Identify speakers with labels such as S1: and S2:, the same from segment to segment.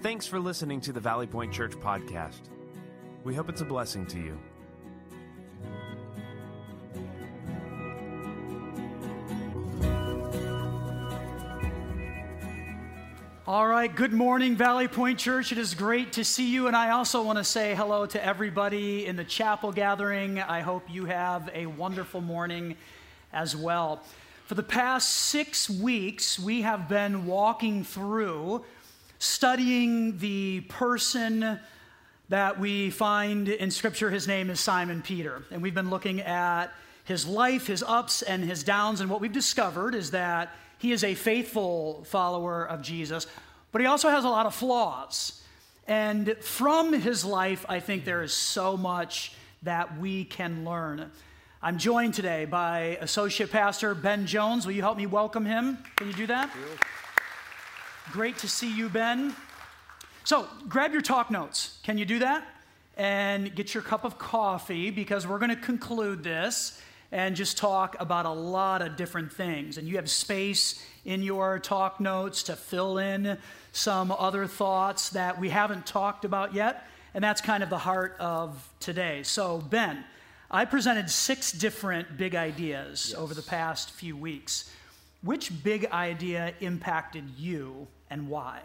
S1: Thanks for listening to the Valley Point Church podcast. We hope it's a blessing to you.
S2: All right, good morning, Valley Point Church. It is great to see you, and I also want to say hello to everybody in the chapel gathering. I hope you have a wonderful morning as well. For the past six weeks, we have been walking through studying the person that we find in Scripture. His name is Simon Peter, and we've been looking at his life, his ups and his downs, and what we've discovered is that he is a faithful follower of Jesus, but he also has a lot of flaws. And from his life, I think there is so much that we can learn. I'm joined today by Associate Pastor Ben Jones. Will you help me welcome him? Can you do that? Great to see you, Ben. So grab your talk notes. Can you do that? And get your cup of coffee because we're going to conclude this and just talk about a lot of different things. And you have space in your talk notes to fill in some other thoughts that we haven't talked about yet. And that's kind of the heart of today. So, Ben, I presented six different big ideas yes. over the past few weeks. Which big idea impacted you and why?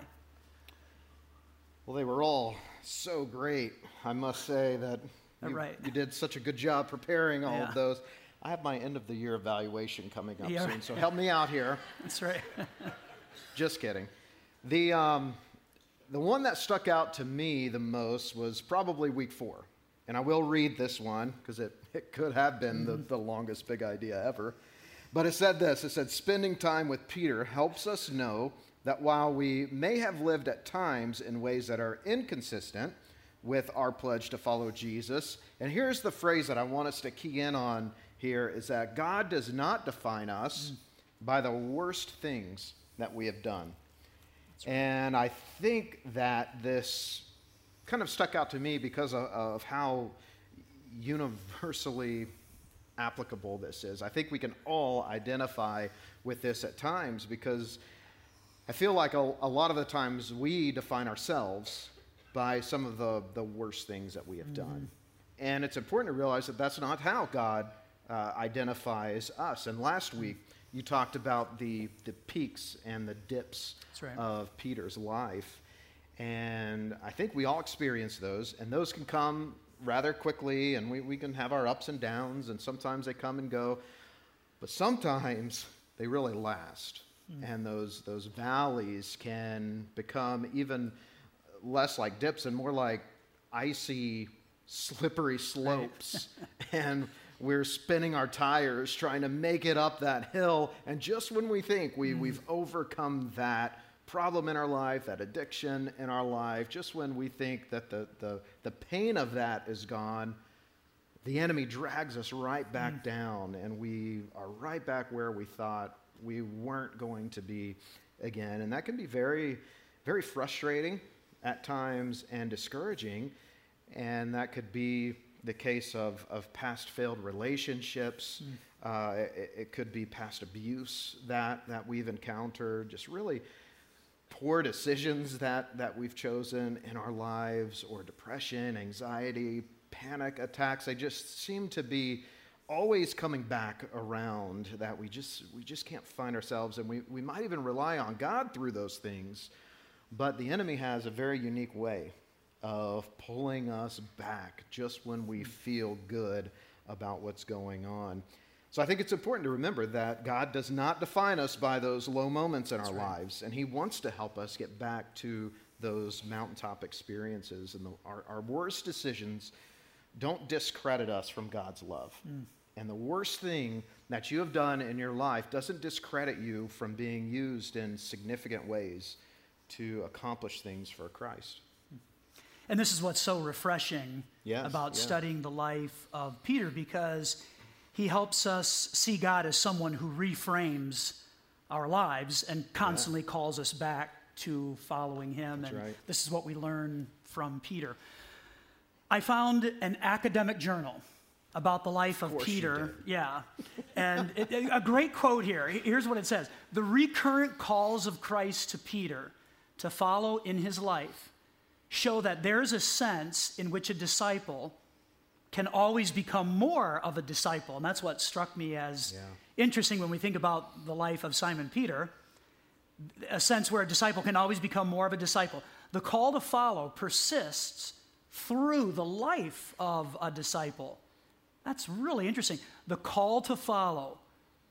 S3: Well, they were all so great. I must say that you,
S2: right.
S3: you did such a good job preparing all yeah. of those. I have my end of the year evaluation coming up yeah. soon, so help me out here.
S2: That's right.
S3: Just kidding. The, um, the one that stuck out to me the most was probably week four. And I will read this one because it, it could have been the, mm-hmm. the longest big idea ever. But it said this it said, spending time with Peter helps us know that while we may have lived at times in ways that are inconsistent with our pledge to follow Jesus, and here's the phrase that I want us to key in on here is that God does not define us mm. by the worst things that we have done. Right. And I think that this kind of stuck out to me because of, of how universally applicable this is. I think we can all identify with this at times because I feel like a, a, lot of the times we define ourselves by some of the, the worst things that we have mm-hmm. done. And it's important to realize that that's not how God uh, identifies us. And last week, you talked about the, the peaks and the dips
S2: right.
S3: of Peter's life. And I think we all experience those, and those can come rather quickly, and we, we can have our ups and downs, and sometimes they come and go. But sometimes they really last. Mm. And those, those valleys can become even less like dips and more like icy, slippery slopes. Right. and we're spinning our tires trying to make it up that hill. And just when we think we, mm. we've overcome that problem in our life, that addiction in our life, just when we think that the, the, the pain of that is gone, the enemy drags us right back mm. down, and we are right back where we thought we weren't going to be again. And that can be very, very frustrating at times and discouraging. And that could be the case of, of past failed relationships. Mm. Uh, it, it, could be past abuse that, that we've encountered, just really poor decisions that, that we've chosen in our lives, or depression, anxiety, panic attacks. They just seem to be always coming back around that we just, we just can't find ourselves, and we, we might even rely on God through those things. But the enemy has a very unique way of pulling us back just when we feel good about what's going on. So I think it's important to remember that God does not define us by those low moments in That's our right. lives, and He wants to help us get back to those mountaintop experiences. And the, our, our, worst decisions don't discredit us from God's love. Mm. And the worst thing that you have done in your life doesn't discredit you from being used in significant ways to accomplish things for Christ.
S2: And this is what's so refreshing
S3: yes,
S2: about
S3: yeah.
S2: studying the life of Peter because he helps us see God as someone who reframes our lives and constantly yeah. calls us back to following him.
S3: That's
S2: and
S3: right.
S2: this is what we learn from Peter. I found an academic journal about the life
S3: of,
S2: of Peter. Yeah. And it, a great quote here. Here's what it says The recurrent calls of Christ to Peter to follow in his life show that there's a sense in which a disciple can always become more of a disciple. And that's what struck me as
S3: Yeah.
S2: interesting when we think about the life of Simon Peter a sense where a disciple can always become more of a disciple. The call to follow persists through the life of a disciple. That's really interesting. The call to follow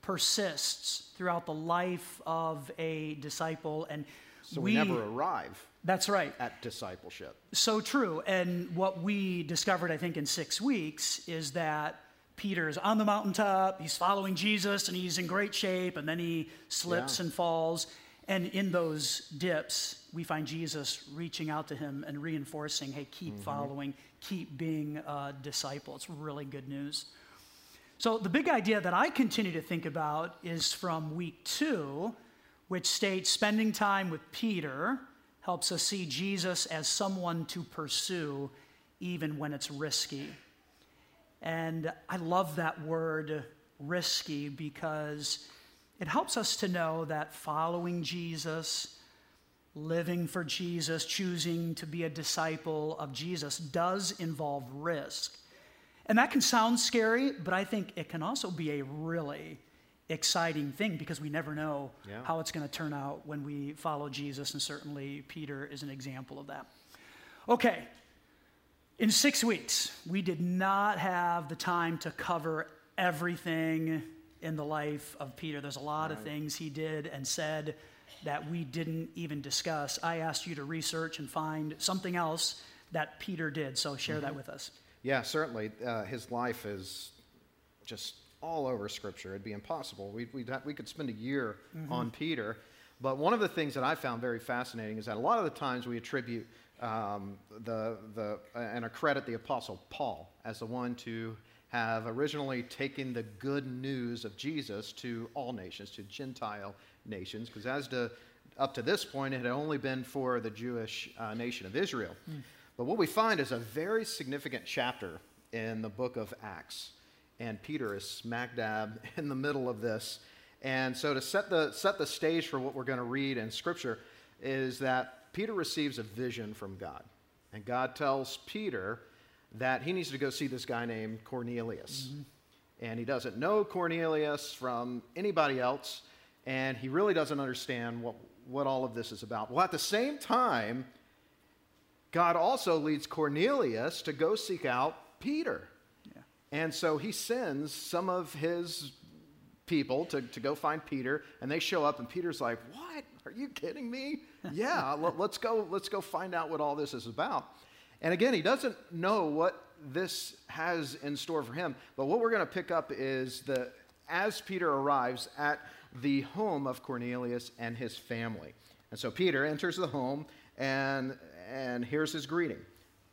S2: persists throughout the life of a disciple and
S3: So we, never arrive
S2: That's right.
S3: at discipleship.
S2: So true. And what we discovered, I think, in six weeks is that Peter is on the mountaintop, he's following Jesus, and he's in great shape, and then he slips
S3: Yeah.
S2: and falls. And in those dips, we find Jesus reaching out to him and reinforcing, hey, keep mm-hmm. following, keep being a disciple. It's really good news. So, the big idea that I continue to think about is from week two, which states spending time with Peter helps us see Jesus as someone to pursue even when it's risky. And I love that word risky because it helps us to know that following Jesus, living for Jesus, choosing to be a disciple of Jesus does involve risk. And that can sound scary, but I think it can also be a really exciting thing because we never know
S3: Yeah.
S2: how it's going to turn out when we follow Jesus, and certainly Peter is an example of that. Okay, in six weeks, we did not have the time to cover everything in the life of Peter. There's a lot of things he did and said that we didn't even discuss. I asked you to research and find something else that Peter did, so share that with us.
S3: Yeah, certainly. Uh, his life is just all over Scripture. It'd be impossible. We, we'd ha- we could spend a year on Peter. But one of the things that I found very fascinating is that a lot of the times we attribute um, the, the, uh, and accredit the Apostle Paul as the one to have originally taken the good news of Jesus to all nations, to Gentile nations, because as to up to this point, it had only been for the Jewish uh, nation of Israel. But what we find is a very significant chapter in the book of Acts. And Peter is smack dab in the middle of this. And so, to set the, set the stage for what we're going to read in Scripture, is that Peter receives a vision from God. And God tells Peter that he needs to go see this guy named Cornelius. Mm-hmm. And he doesn't know Cornelius from anybody else. And he really doesn't understand what, what all of this is about. Well, at the same time, God also leads Cornelius to go seek out Peter. And so he sends some of his people to, to go find Peter, and they show up, and Peter's like, What? Are you kidding me? yeah, let, us go, let's go find out what all this is about. And again, he doesn't know what this has in store for him, but what we're going to pick up is the as Peter arrives at the home of Cornelius and his family. And so Peter enters the home, and, and here's his greeting.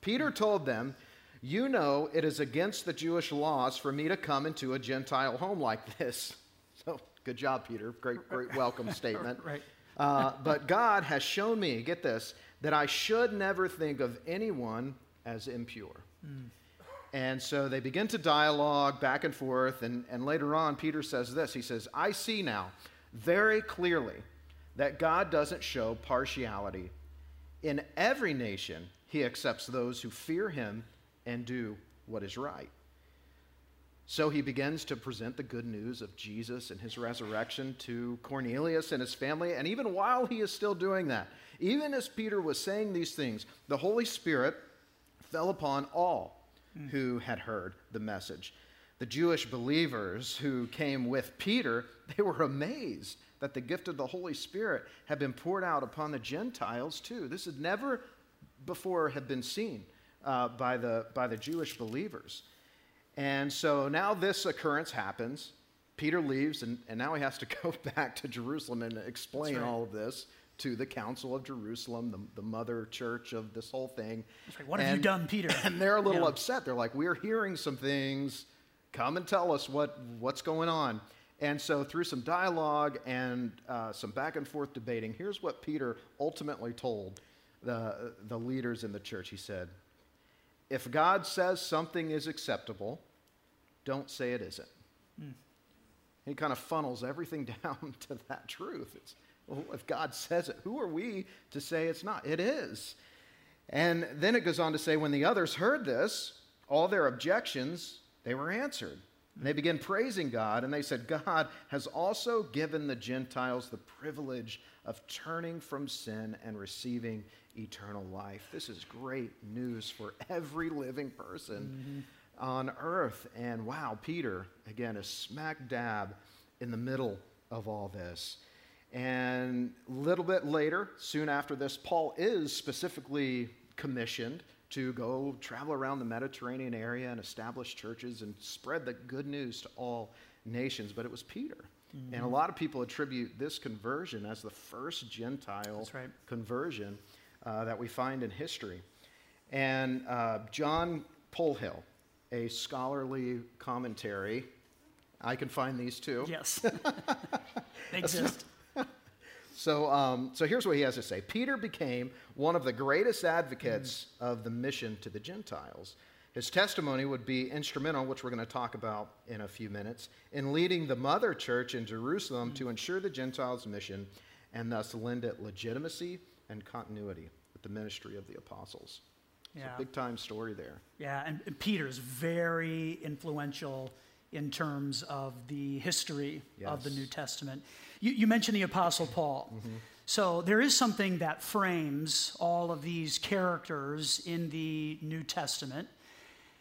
S3: Peter told them, You know, it is against the Jewish laws for me to come into a Gentile home like this. So, good job, Peter. Great, great welcome statement.
S2: Right.
S3: Uh, but God has shown me, get this, that I should never think of anyone as impure. And so they begin to dialogue back and forth. And, and later on, Peter says this He says, I see now very clearly that God doesn't show partiality. In every nation, he accepts those who fear him and do what is right. So he begins to present the good news of Jesus and his resurrection to Cornelius and his family. And even while he is still doing that, even as Peter was saying these things, the Holy Spirit fell upon all who had heard the message. The Jewish believers who came with Peter, they were amazed that the gift of the Holy Spirit had been poured out upon the Gentiles too. This had never before had been seen uh, by, the, by the Jewish believers. And so now this occurrence happens. Peter leaves, and, and now he has to go back to Jerusalem and explain
S2: right.
S3: all of this to the Council of Jerusalem, the, the mother church of this whole thing.
S2: Right. What have you done, Peter?
S3: And they're a little
S2: Yeah.
S3: upset. They're like, We're hearing some things. Come and tell us what, what's going on. And so, through some dialogue and uh, some back and forth debating, here's what Peter ultimately told the, the leaders in the church. He said, If God says something is acceptable, don't say it isn't. He kind of funnels everything down to that truth. It's, Well, if God says it, who are we to say it's not? It is. And then it goes on to say, when the others heard this, all their objections, they were answered. And they began praising God, and they said, God has also given the Gentiles the privilege of turning from sin and receiving eternal life. This is great news for every living person mm-hmm. on earth. And wow, Peter, again, is smack dab in the middle of all this. And a little bit later, soon after this, Paul is specifically commissioned to go travel around the Mediterranean area and establish churches and spread the good news to all nations. But it was Peter. Mm-hmm. And a lot of people attribute this conversion as the first Gentile
S2: right.
S3: conversion uh, that we find in history. And uh, John Polhill, a scholarly commentary, I can find these too.
S2: Yes, they exist.
S3: So, um, so here's what he has to say Peter became one of the greatest advocates mm. of the mission to the Gentiles. His testimony would be instrumental, which we're going to talk about in a few minutes, in leading the mother church in Jerusalem mm. to ensure the Gentiles' mission and thus lend it legitimacy and continuity with the ministry of the apostles. Yeah. A big time story there.
S2: Yeah, and, and Peter's very influential in terms of the history yes. of the New Testament. You, you mentioned the Apostle Paul. Mm-hmm. So there is something that frames all of these characters in the New Testament.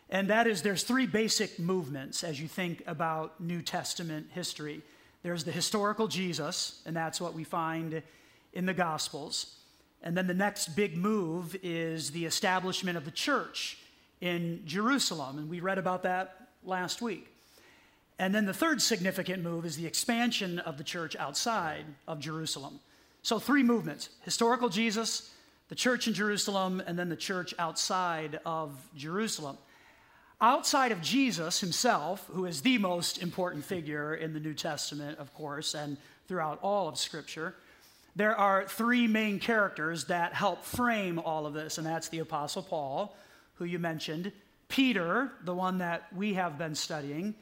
S2: And that is there's three basic movements as you think about New Testament history. There's the historical Jesus, and that's what we find in the Gospels. And then the next big move is the establishment of the church in Jerusalem. And we read about that last week. And then the third significant move is the expansion of the church outside of Jerusalem. So, three movements historical Jesus, the church in Jerusalem, and then the church outside of Jerusalem. Outside of Jesus himself, who is the most important figure in the New Testament, of course, and throughout all of Scripture, there are three main characters that help frame all of this, and that's the Apostle Paul, who you mentioned, Peter, the one that we have been studying,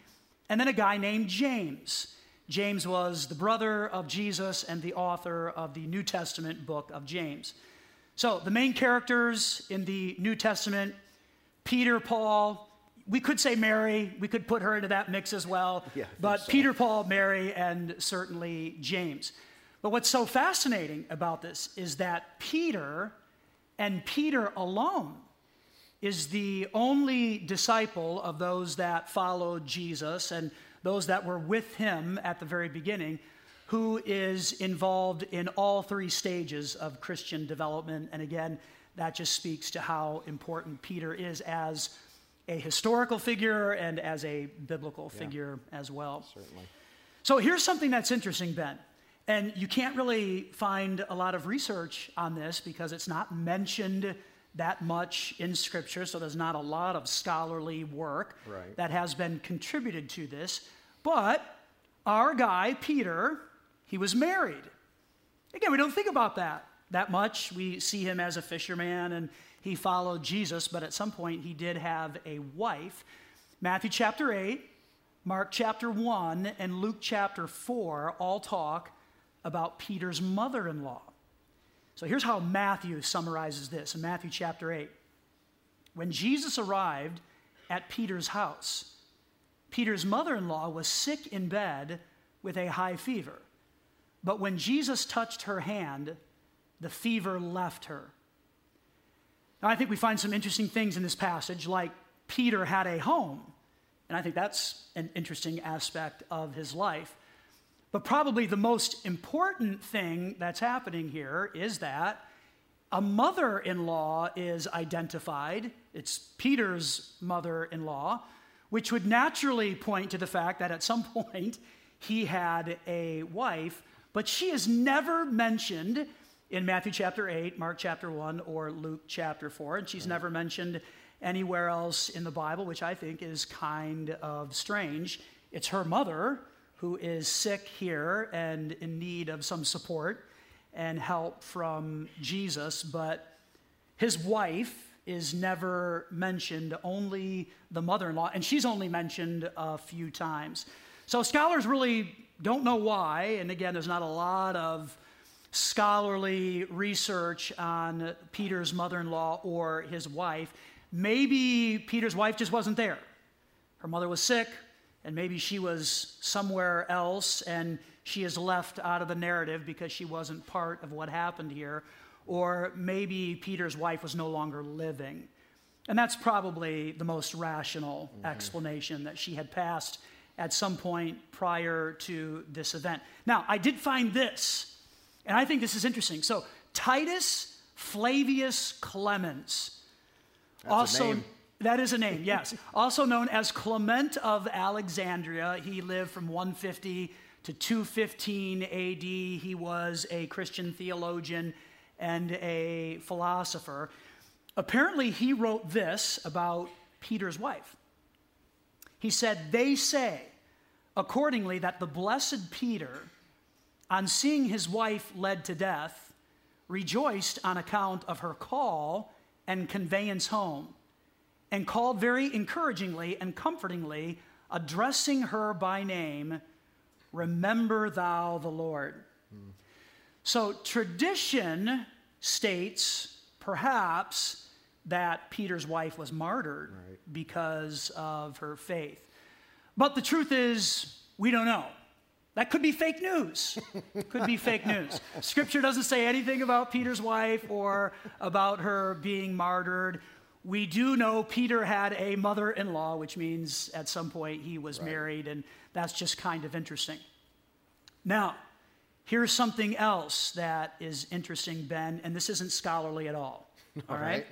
S2: and then a guy named James. James was the brother of Jesus and the author of the New Testament book of James. So, the main characters in the New Testament Peter, Paul, we could say Mary, we could put her into that mix as well.
S3: Yeah,
S2: but
S3: so.
S2: Peter, Paul, Mary, and certainly James. But what's so fascinating about this is that Peter and Peter alone is the only disciple of those that followed Jesus and those that were with him at the very beginning who is involved in all three stages of Christian development. And again, that just speaks to how important Peter is as a historical figure and as a biblical yeah, figure as well.
S3: Certainly.
S2: So here's something that's interesting, Ben. And you can't really find a lot of research on this because it's not mentioned that much in Scripture, so there's not a lot of scholarly work
S3: right.
S2: that has been contributed to this. But our guy, Peter, he was married. Again, we don't think about that that much. We see him as a fisherman and he followed Jesus, but at some point he did have a wife. Matthew chapter 8, Mark chapter 1, and Luke chapter 4 all talk about Peter's mother in law. So here's how Matthew summarizes this in Matthew chapter 8. When Jesus arrived at Peter's house, Peter's mother in law was sick in bed with a high fever. But when Jesus touched her hand, the fever left her. Now, I think we find some interesting things in this passage, like Peter had a home. And I think that's an interesting aspect of his life. But probably the most important thing that's happening here is that a mother in law is identified. It's Peter's mother in law, which would naturally point to the fact that at some point he had a wife, but she is never mentioned in Matthew chapter 8, Mark chapter 1, or Luke chapter 4, and she's never mentioned anywhere else in the Bible, which I think is kind of strange. It's her mother who is sick here and in need of some support and help from Jesus, but his wife is never mentioned, only the mother in law, and she's only mentioned a few times. So scholars really don't know why, and again, there's not a lot of scholarly research on Peter's mother in law or his wife. Maybe Peter's wife just wasn't there. Her mother was sick, and maybe she was somewhere else, and she is left out of the narrative because she wasn't part of what happened here. Or maybe Peter's wife was no longer living. And that's probably the most rational mm-hmm. explanation that she had passed at some point prior to this event. Now, I did find this, and I think this is interesting. So, Titus Flavius Clemens,
S3: That's also
S2: that is a name, yes. also known as Clement of Alexandria. He lived from 150 to 215 AD. He was a Christian theologian and a philosopher. Apparently, he wrote this about Peter's wife. He said, They say, accordingly, that the blessed Peter, on seeing his wife led to death, rejoiced on account of her call and conveyance home, and called very encouragingly and comfortingly, addressing her by name, Remember thou the Lord. Mm. So tradition states, perhaps, that Peter's wife was martyred right. because of her faith. But the truth is, we don't know. That could be fake news. could be fake news. Scripture doesn't say anything about Peter's wife or about her being martyred. We do know Peter had a mother in law, which means at some point he was right. married, and that's just kind of interesting. Now, here's something else that is interesting, Ben, and this isn't scholarly at all. All right?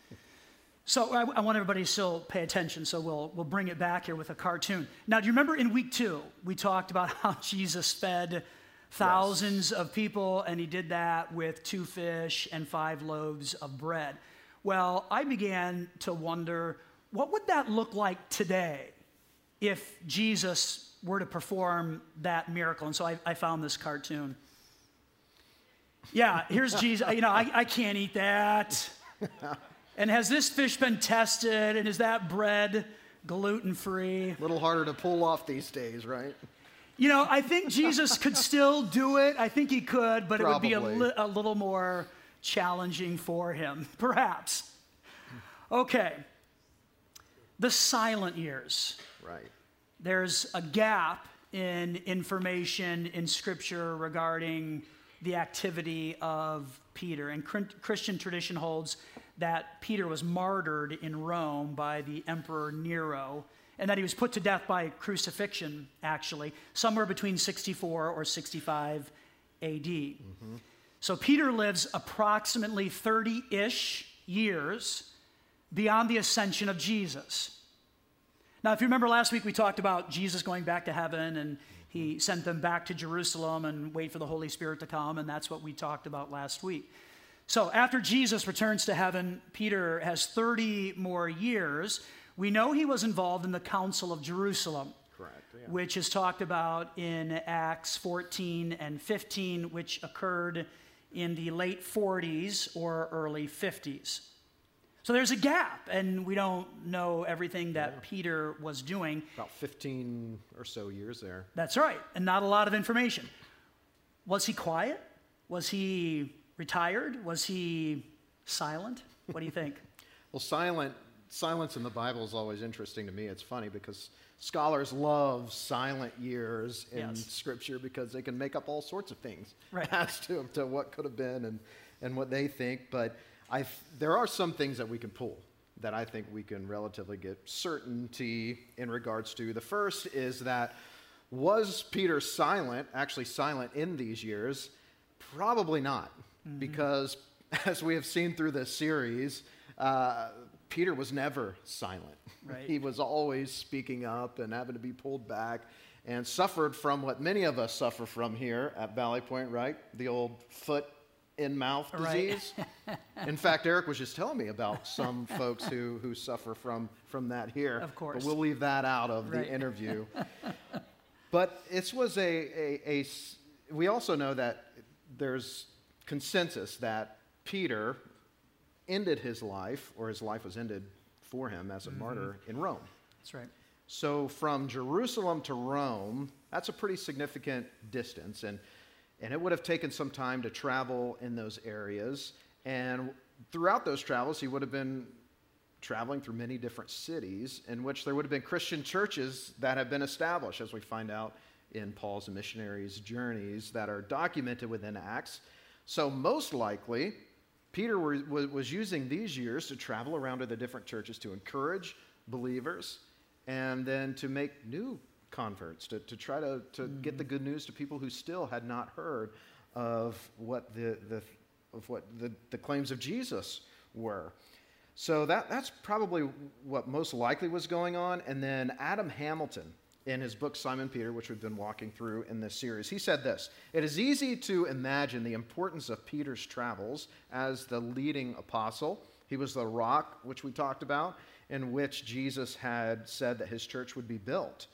S2: so I, I, want everybody to still pay attention, so we'll, we'll bring it back here with a cartoon. Now, do you remember in week two, we talked about how Jesus fed thousands yes. of people, and he did that with two fish and five loaves of bread? Well, I began to wonder what would that look like today if Jesus were to perform that miracle? And so I, I found this cartoon. Yeah, here's Jesus. You know, I, I can't eat that. And has this fish been tested? And is that bread gluten free?
S3: A little harder to pull off these days, right?
S2: You know, I think Jesus could still do it. I think he could, but Probably. it would be a, li- a little more challenging for him, perhaps. Okay. The silent years.
S3: Right.
S2: There's a gap in information in Scripture regarding the activity of Peter. And Christian tradition holds that Peter was martyred in Rome by the Emperor Nero and that he was put to death by crucifixion, actually, somewhere between 64 or 65 AD. Mm-hmm. So Peter lives approximately 30 ish years beyond the ascension of Jesus. Now, if you remember last week, we talked about Jesus going back to heaven and he sent them back to Jerusalem and wait for the Holy Spirit to come, and that's what we talked about last week. So after Jesus returns to heaven, Peter has 30 more years. We know he was involved in the Council of Jerusalem.
S3: Correct, yeah.
S2: Which is talked about in Acts 14 and 15, which occurred in the late 40s or early 50s. So there's a gap, and we don't know everything that yeah. Peter was doing.
S3: About 15 or so years there.
S2: That's right, and not a lot of information. Was he quiet? Was he retired? Was he silent? What do you think?
S3: well, silent silence in the Bible is always interesting to me. It's funny because scholars love silent years in yes. Scripture because they can make up all sorts of things
S2: right.
S3: as to, to what could have been and, and what they think. But I, there are some things that we can pull that I think we can relatively get certainty in regards to. The first is that was Peter silent, actually silent in these years? Probably not, mm-hmm. because as we have seen through this series, uh, Peter was never silent.
S2: Right.
S3: he was always speaking up and having to be pulled back and suffered from what many of us suffer from here at Valley Point, right? The old foot in mouth disease. Right. in fact, Eric was just telling me about some folks who, who suffer from, from that here.
S2: Of course.
S3: But we'll leave that out of right. the interview. but it was a, a, a, we also know that there's consensus that Peter ended his life, or his life was ended for him as a mm-hmm. martyr in Rome.
S2: That's right.
S3: So from Jerusalem to Rome, that's a pretty significant distance. And And it would have taken some time to travel in those areas. And throughout those travels, he would have been traveling through many different cities in which there would have been Christian churches that have been established, as we find out in Paul's missionaries' journeys that are documented within Acts. So, most likely, Peter was using these years to travel around to the different churches to encourage believers and then to make new converts, to, to try to, to mm-hmm. get the good news to people who still had not heard of what the, the, of what the, the claims of Jesus were. So that, that's probably what most likely was going on. And then Adam Hamilton, in his book Simon Peter, which we've been walking through in this series, he said this It is easy to imagine the importance of Peter's travels as the leading apostle. He was the rock, which we talked about, in which Jesus had said that his church would be built.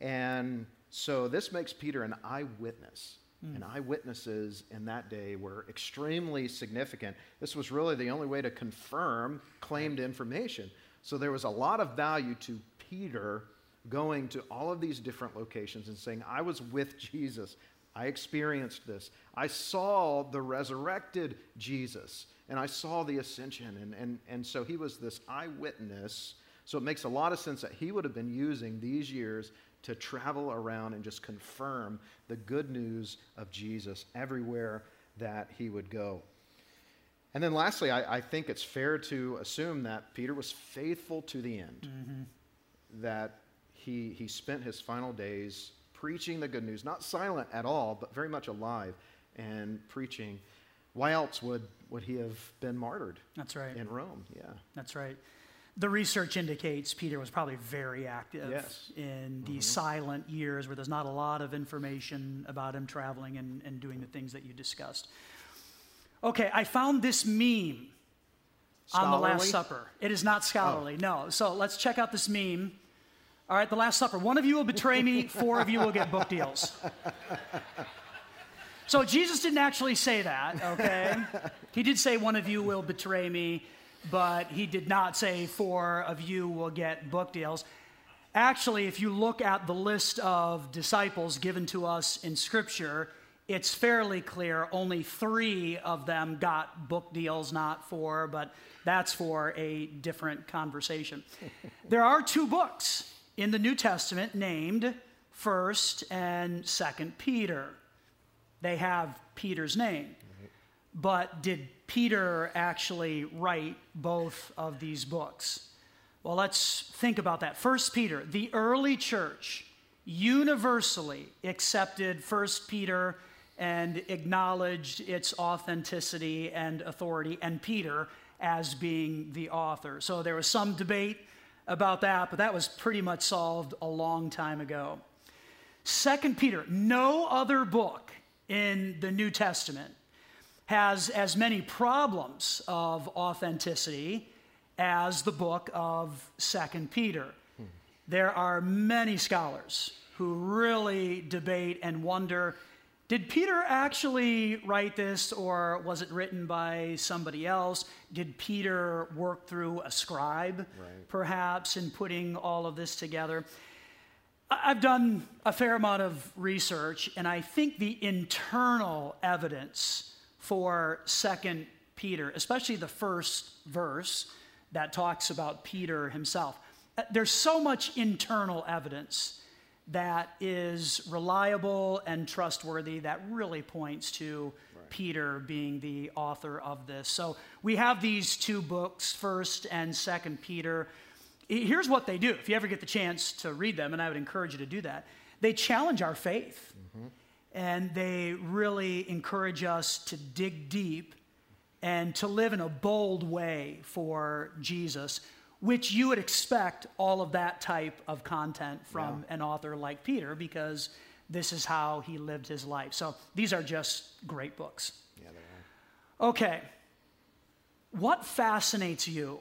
S3: And so this makes Peter an eyewitness. Mm. And eyewitnesses in that day were extremely significant. This was really the only way to confirm claimed information. So there was a lot of value to Peter going to all of these different locations and saying, I was with Jesus. I experienced this. I saw the resurrected Jesus and I saw the ascension. And, and, and so he was this eyewitness. So it makes a lot of sense that he would have been using these years to travel around and just confirm the good news of Jesus everywhere that he would go. And then lastly, I, I think it's fair to assume that Peter was faithful to the end, mm-hmm. that he, he spent his final days preaching the good news, not silent at all, but very much alive and preaching. Why else would, would he have been martyred?
S2: That's right.
S3: In Rome, yeah.
S2: That's right the research indicates Peter was probably very active
S3: yes.
S2: in these mm-hmm. silent years where there's not a lot of information about him traveling and, and doing the things that you discussed. Okay, I found this meme scholarly? on the Last Supper. It is not scholarly, oh. no. So let's check out this meme. All right, the Last Supper. One of you will betray me, four of you will get book deals. So Jesus didn't actually say that, okay? He did say one of you will betray me but he did not say four of you will get book deals. Actually, if you look at the list of disciples given to us in Scripture, it's fairly clear only three of them got book deals, not four, but that's for a different conversation. there are two books in the New Testament named 1st and 2nd Peter. They have Peter's name. But did Peter actually write both of these books? Well, let's think about that. First Peter, the early church universally accepted First Peter and acknowledged its authenticity and authority, and Peter as being the author. So there was some debate about that, but that was pretty much solved a long time ago. Second Peter, no other book in the New Testament has as many problems of authenticity as the book of Second Peter. Hmm. There are many scholars who really debate and wonder did Peter actually write this or was it written by somebody else? Did Peter work through a scribe, right. perhaps, in putting all of this together? I've done a fair amount of research, and I think the internal evidence for Second Peter, especially the first verse that talks about Peter himself. Uh, there's so much internal evidence that is reliable and trustworthy that really points to right. Peter being the author of this. So we have these two books, First and Second Peter. Here's what they do. If you ever get the chance to read them, and I would encourage you to do that, they challenge our faith. Mm-hmm and they really encourage us to dig deep and to live in a bold way for Jesus, which you would expect all of that type of content from yeah. an author like Peter because this is how he lived his life. So these are just great books.
S3: Yeah, they
S2: are. Okay. What fascinates you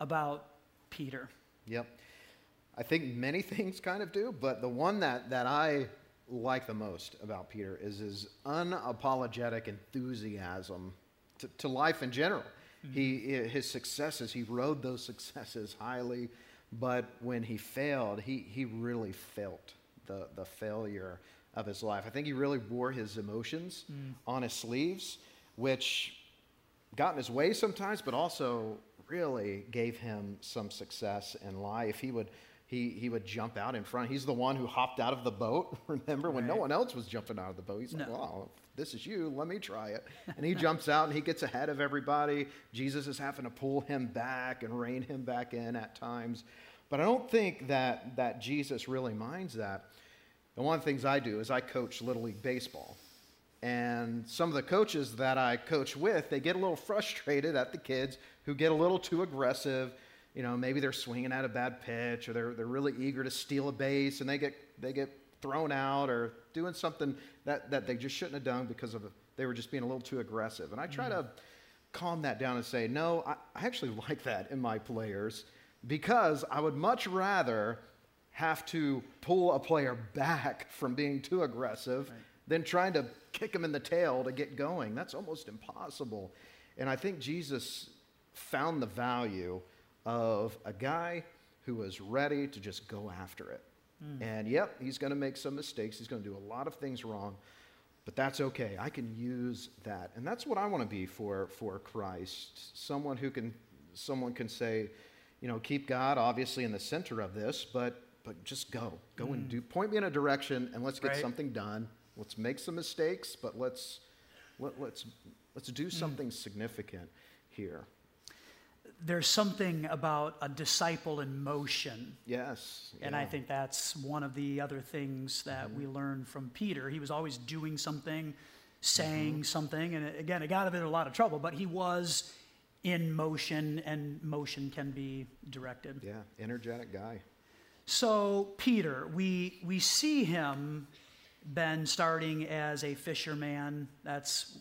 S2: about Peter?
S3: Yep. I think many things kind of do, but the one that, that I like the most about Peter is his unapologetic enthusiasm to, to life in general. He, his successes, he rode those successes highly, but when he failed, he, he really felt the, the failure of his life. I think he really wore his emotions mm. on his sleeves, which got in his way sometimes, but also really gave him some success in life. He would, he, he would jump out in front. He's the one who hopped out of the boat, remember, when no one else was jumping out of the boat. He's like, wow, this is you, let me try it. And he jumps out and he gets ahead of everybody. Jesus is having to pull him back and rein him back in at times. But I don't think that, that Jesus really minds that. And one of the things I do is I coach Little League Baseball. And some of the coaches that I coach with, they get a little frustrated at the kids who get a little too aggressive. You know, maybe they're swinging at a bad pitch or they're, they're really eager to steal a base and they get, they get thrown out or doing something that, that they just shouldn't have done because of they were just being a little too aggressive. And I try mm-hmm. to calm that down and say, no, I, I actually like that in my players because I would much rather have to pull a player back from being too aggressive than trying to kick him in the tail to get going. That's almost impossible. And I think Jesus found the value of a guy who was ready to just go after it. Mm. And yep, he's going to make some mistakes. He's going to do a lot of things wrong, but that's okay. I can use that. And that's what I want to be for for Christ. Someone who can someone can say, you know, keep God obviously in the center of this, but but just go. Go and do mm. point me in a direction and let's get
S2: Right.
S3: something done. Let's make some mistakes, but let's let, let's let's do mm. something significant here.
S2: There's something about a disciple in motion.
S3: Yes.
S2: And I think that's one of the other things that mm-hmm. we learned from Peter. He was always doing something, mm-hmm. saying something, and again, it got him in a lot of trouble, but he was in motion, and motion can be directed.
S3: Yeah, energetic guy.
S2: So, Peter, we, we see him, Ben, starting as a fisherman. That's,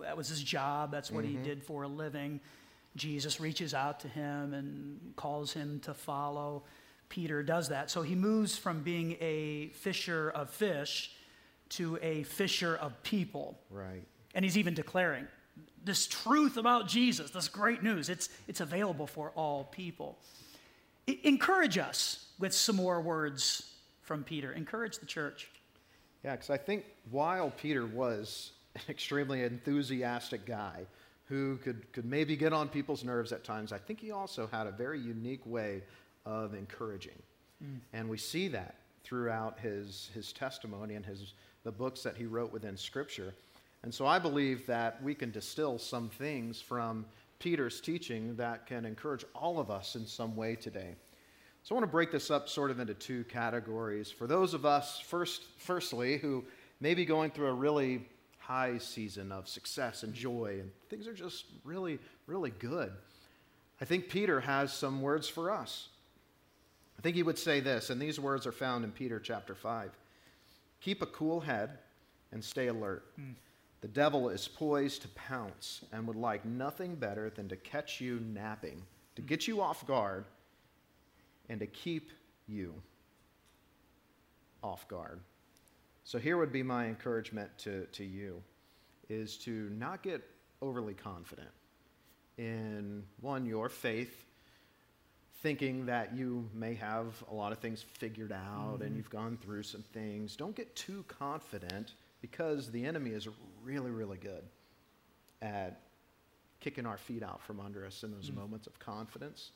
S2: that was his job, that's what he mm-hmm. did for a living. Jesus reaches out to him and calls him to follow. Peter does that. So he moves from being a fisher of fish to a fisher of people.
S3: Right.
S2: And he's even declaring this truth about Jesus, this great news. It's, it's available for all people. I- encourage us with some more words from Peter. Encourage the church.
S3: Yeah, because I think while Peter was an extremely enthusiastic guy who could, could maybe get on people's nerves at times, I think he also had a very unique way of encouraging. Mm. And we see that throughout his, his testimony and his, the books that he wrote within Scripture. And so I believe that we can distill some things from Peter's teaching that can encourage all of us in some way today. So I want to break this up sort of into two categories. For those of us, first, firstly, who may be going through a really high season of success and joy, and things are just really, really good. I think Peter has some words for us. I think he would say this, and these words are found in Peter chapter 5. Keep a cool head and stay alert. Hmm. The devil is poised to pounce and would like nothing better than to catch you napping, to hmm. get you off guard, and to keep you off guard. So here would be my encouragement to, to you is to not get overly confident in one, your faith, thinking that you may have a lot of things figured out and mm-hmm. you've gone through some things. Don't get too confident because the enemy is really, really good at kicking our feet out from under us in those mm. moments of confidence.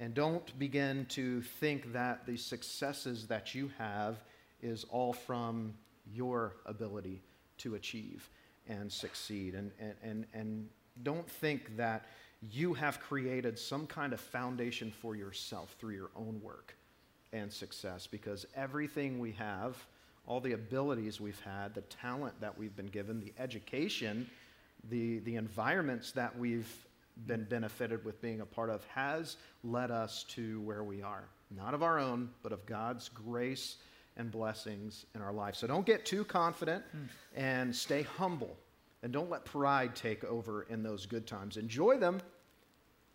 S3: And don't begin to think that the successes that you have is all from your ability to achieve and succeed. And, and, and, and don't think that you have created some kind of foundation for yourself through your own work and success because everything we have, all the abilities we've had, the talent that we've been given, the education, the, the environments that we've been benefited with being a part of has led us to where we are. Not of our own, but of God's grace and blessings in our life. So don't get too confident and stay humble. And don't let pride take over in those good times. Enjoy them.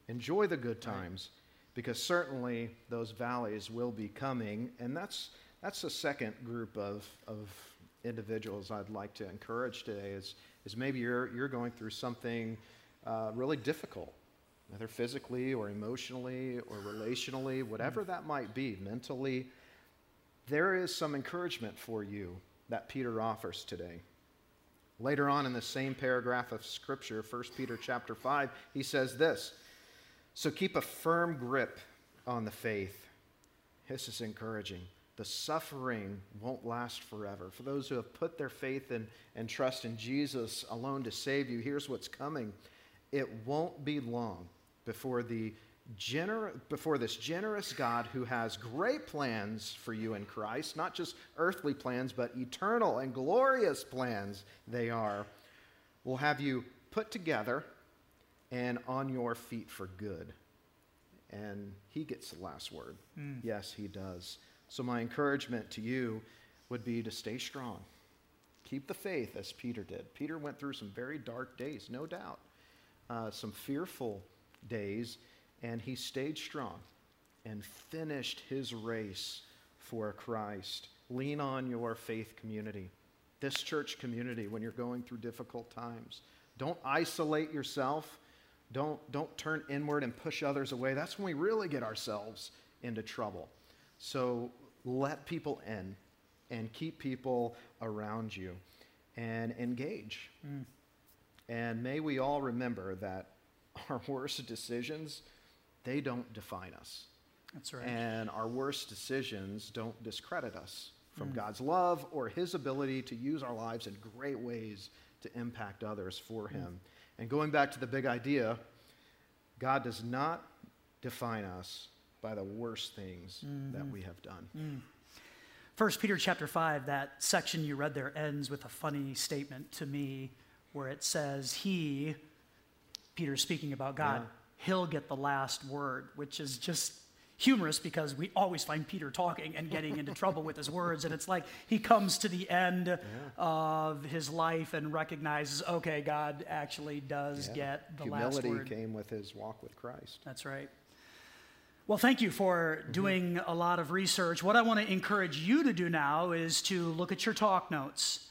S3: Enjoy the good times because certainly those valleys will be coming. And that's, that's the second group of, of individuals I'd like to encourage today is, is maybe you're, you're going through something uh, really difficult, whether physically or emotionally or relationally, whatever that might be, mentally. There is some encouragement for you that Peter offers today. Later on in the same paragraph of scripture, 1 Peter chapter 5, he says this So keep a firm grip on the faith. This is encouraging. The suffering won't last forever. For those who have put their faith in, and trust in Jesus alone to save you, here's what's coming. It won't be long before the gener- before this generous God who has great plans for you in Christ, not just earthly plans, but eternal and glorious plans they are, will have you put together and on your feet for good. And he gets the last word. Mm. Yes, he does. So, my encouragement to you would be to stay strong. Keep the faith as Peter did. Peter went through some very dark days, no doubt, uh, some fearful days and he stayed strong and finished his race for Christ. Lean on your faith community, this church community, when you're going through difficult times. Don't isolate yourself. Don't, don't turn inward and push others away. That's when we really get ourselves into trouble. So let people in and keep people around you and engage. Mm. And may we all remember that our worst decisions they don't define us.
S2: That's right.
S3: And our worst decisions don't discredit us from mm. God's love or His ability to use our lives in great ways to impact others for mm. Him. Mm. And going back to the big idea, God does not define us by the worst things mm-hmm. that we have done. Mm.
S2: First Peter chapter 5, that section you read there ends with a funny statement to me where it says, He, Peter speaking about God, yeah he'll get the last word, which is just humorous because we always find Peter talking and getting into trouble with his words. And it's like he comes to the end yeah. of his life and recognizes, okay, God actually does yeah. get the
S3: Humility
S2: last word.
S3: Humility came with his walk with Christ.
S2: That's right. Well, thank you for mm-hmm. doing a lot of research. What I want to encourage you to do now is to look at your talk notes.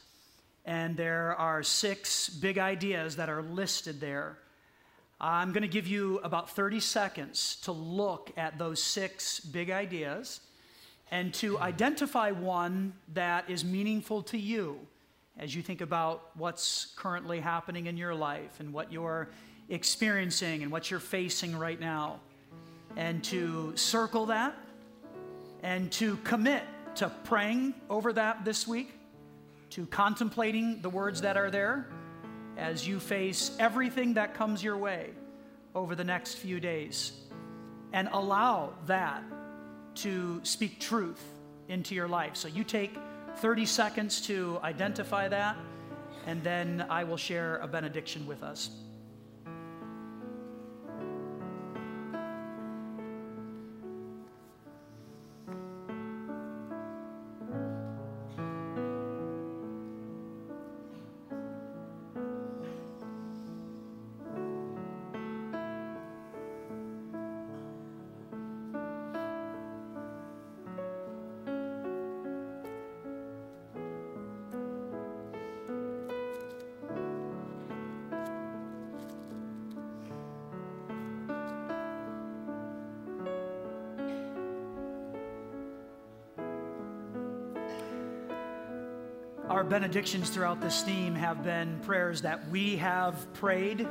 S2: And there are six big ideas that are listed there. I'm going to give you about 30 seconds to look at those six big ideas and to hmm. identify one that is meaningful to you as you think about what's currently happening in your life and what you're experiencing and what you're facing right now. And to circle that and to commit to praying over that this week, to contemplating the words that are there as you face everything that comes your way over the next few days and allow that to speak truth into your life. So you take 30 seconds to identify that, and then I will share a benediction with us. Our benedictions throughout this theme have been prayers that we have prayed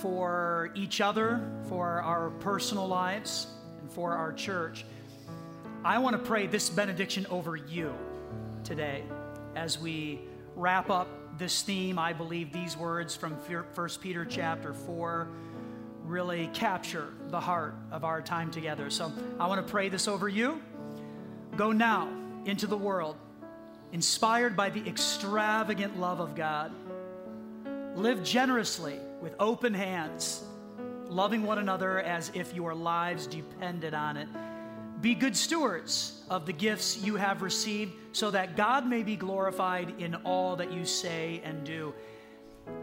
S2: for each other, for our personal lives, and for our church. I want to pray this benediction over you today as we wrap up this theme. I believe these words from 1 Peter chapter 4 really capture the heart of our time together. So I want to pray this over you. Go now into the world inspired by the extravagant love of God. Live generously with open hands, loving one another as if your lives depended on it. Be good stewards of the gifts you have received so that God may be glorified in all that you say and do.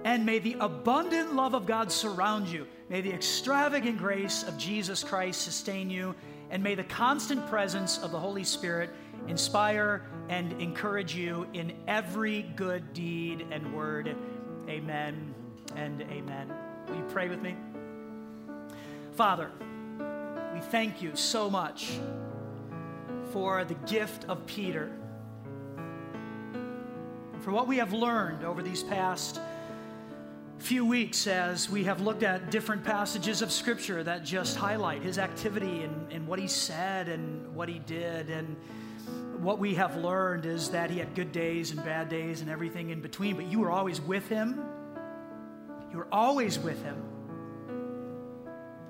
S2: And may the abundant love of God surround you. May the extravagant grace of Jesus Christ sustain you. And may the constant presence of the Holy Spirit inspire and encourage you in every good deed and word. Amen and amen. Will you pray with me? Father, we thank you so much for the gift of Peter. for what we have learned over these past few weeks as we have looked at different passages of Scripture that just highlight his activity and, and what he said and what he did. And what we have learned is that he had good days and bad days and everything in between, but you were always with him. You were always with him.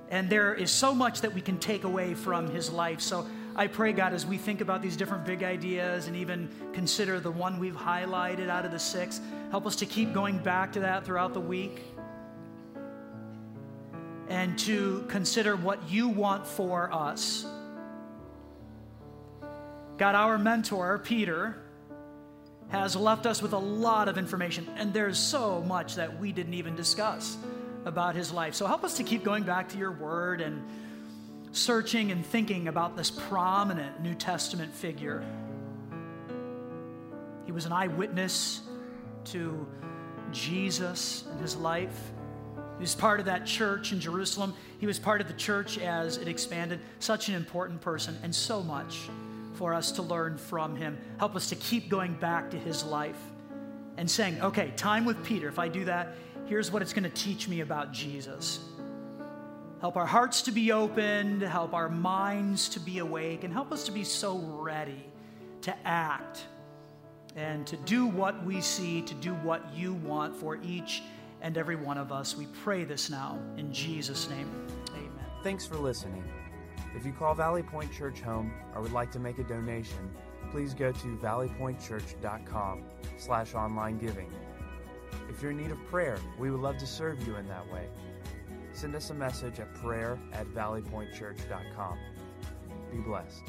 S2: And there is so much that we can take away from his life. So I pray, God, as we think about these different big ideas and even consider the one we've highlighted out of the six, help us to keep going back to that throughout the week and to consider what you want for us. God, our mentor, Peter, has left us with a lot of information, and there's so much that we didn't even discuss about his life. So help us to keep going back to your word and searching and thinking about this prominent New Testament figure. He was an eyewitness to Jesus and his life. He was part of that church in Jerusalem. He was part of the church as it expanded. Such an important person, and so much for us to learn from him. Help us to keep going back to his life and saying, okay, time with Peter. If I do that, here's what it's going to teach me about Jesus. Help our hearts to be opened, help our minds to be awake, and help us to be so ready to act and to do what we see, to do what you want for each and every one of us. We pray this now in Jesus' name. Amen.
S1: Thanks for listening. If you call Valley Point Church home or would like to make a donation, please go to valleypointchurch.com slash online giving. If you're in need of prayer, we would love to serve you in that way. Send us a message at prayer at valleypointchurch.com. Be blessed.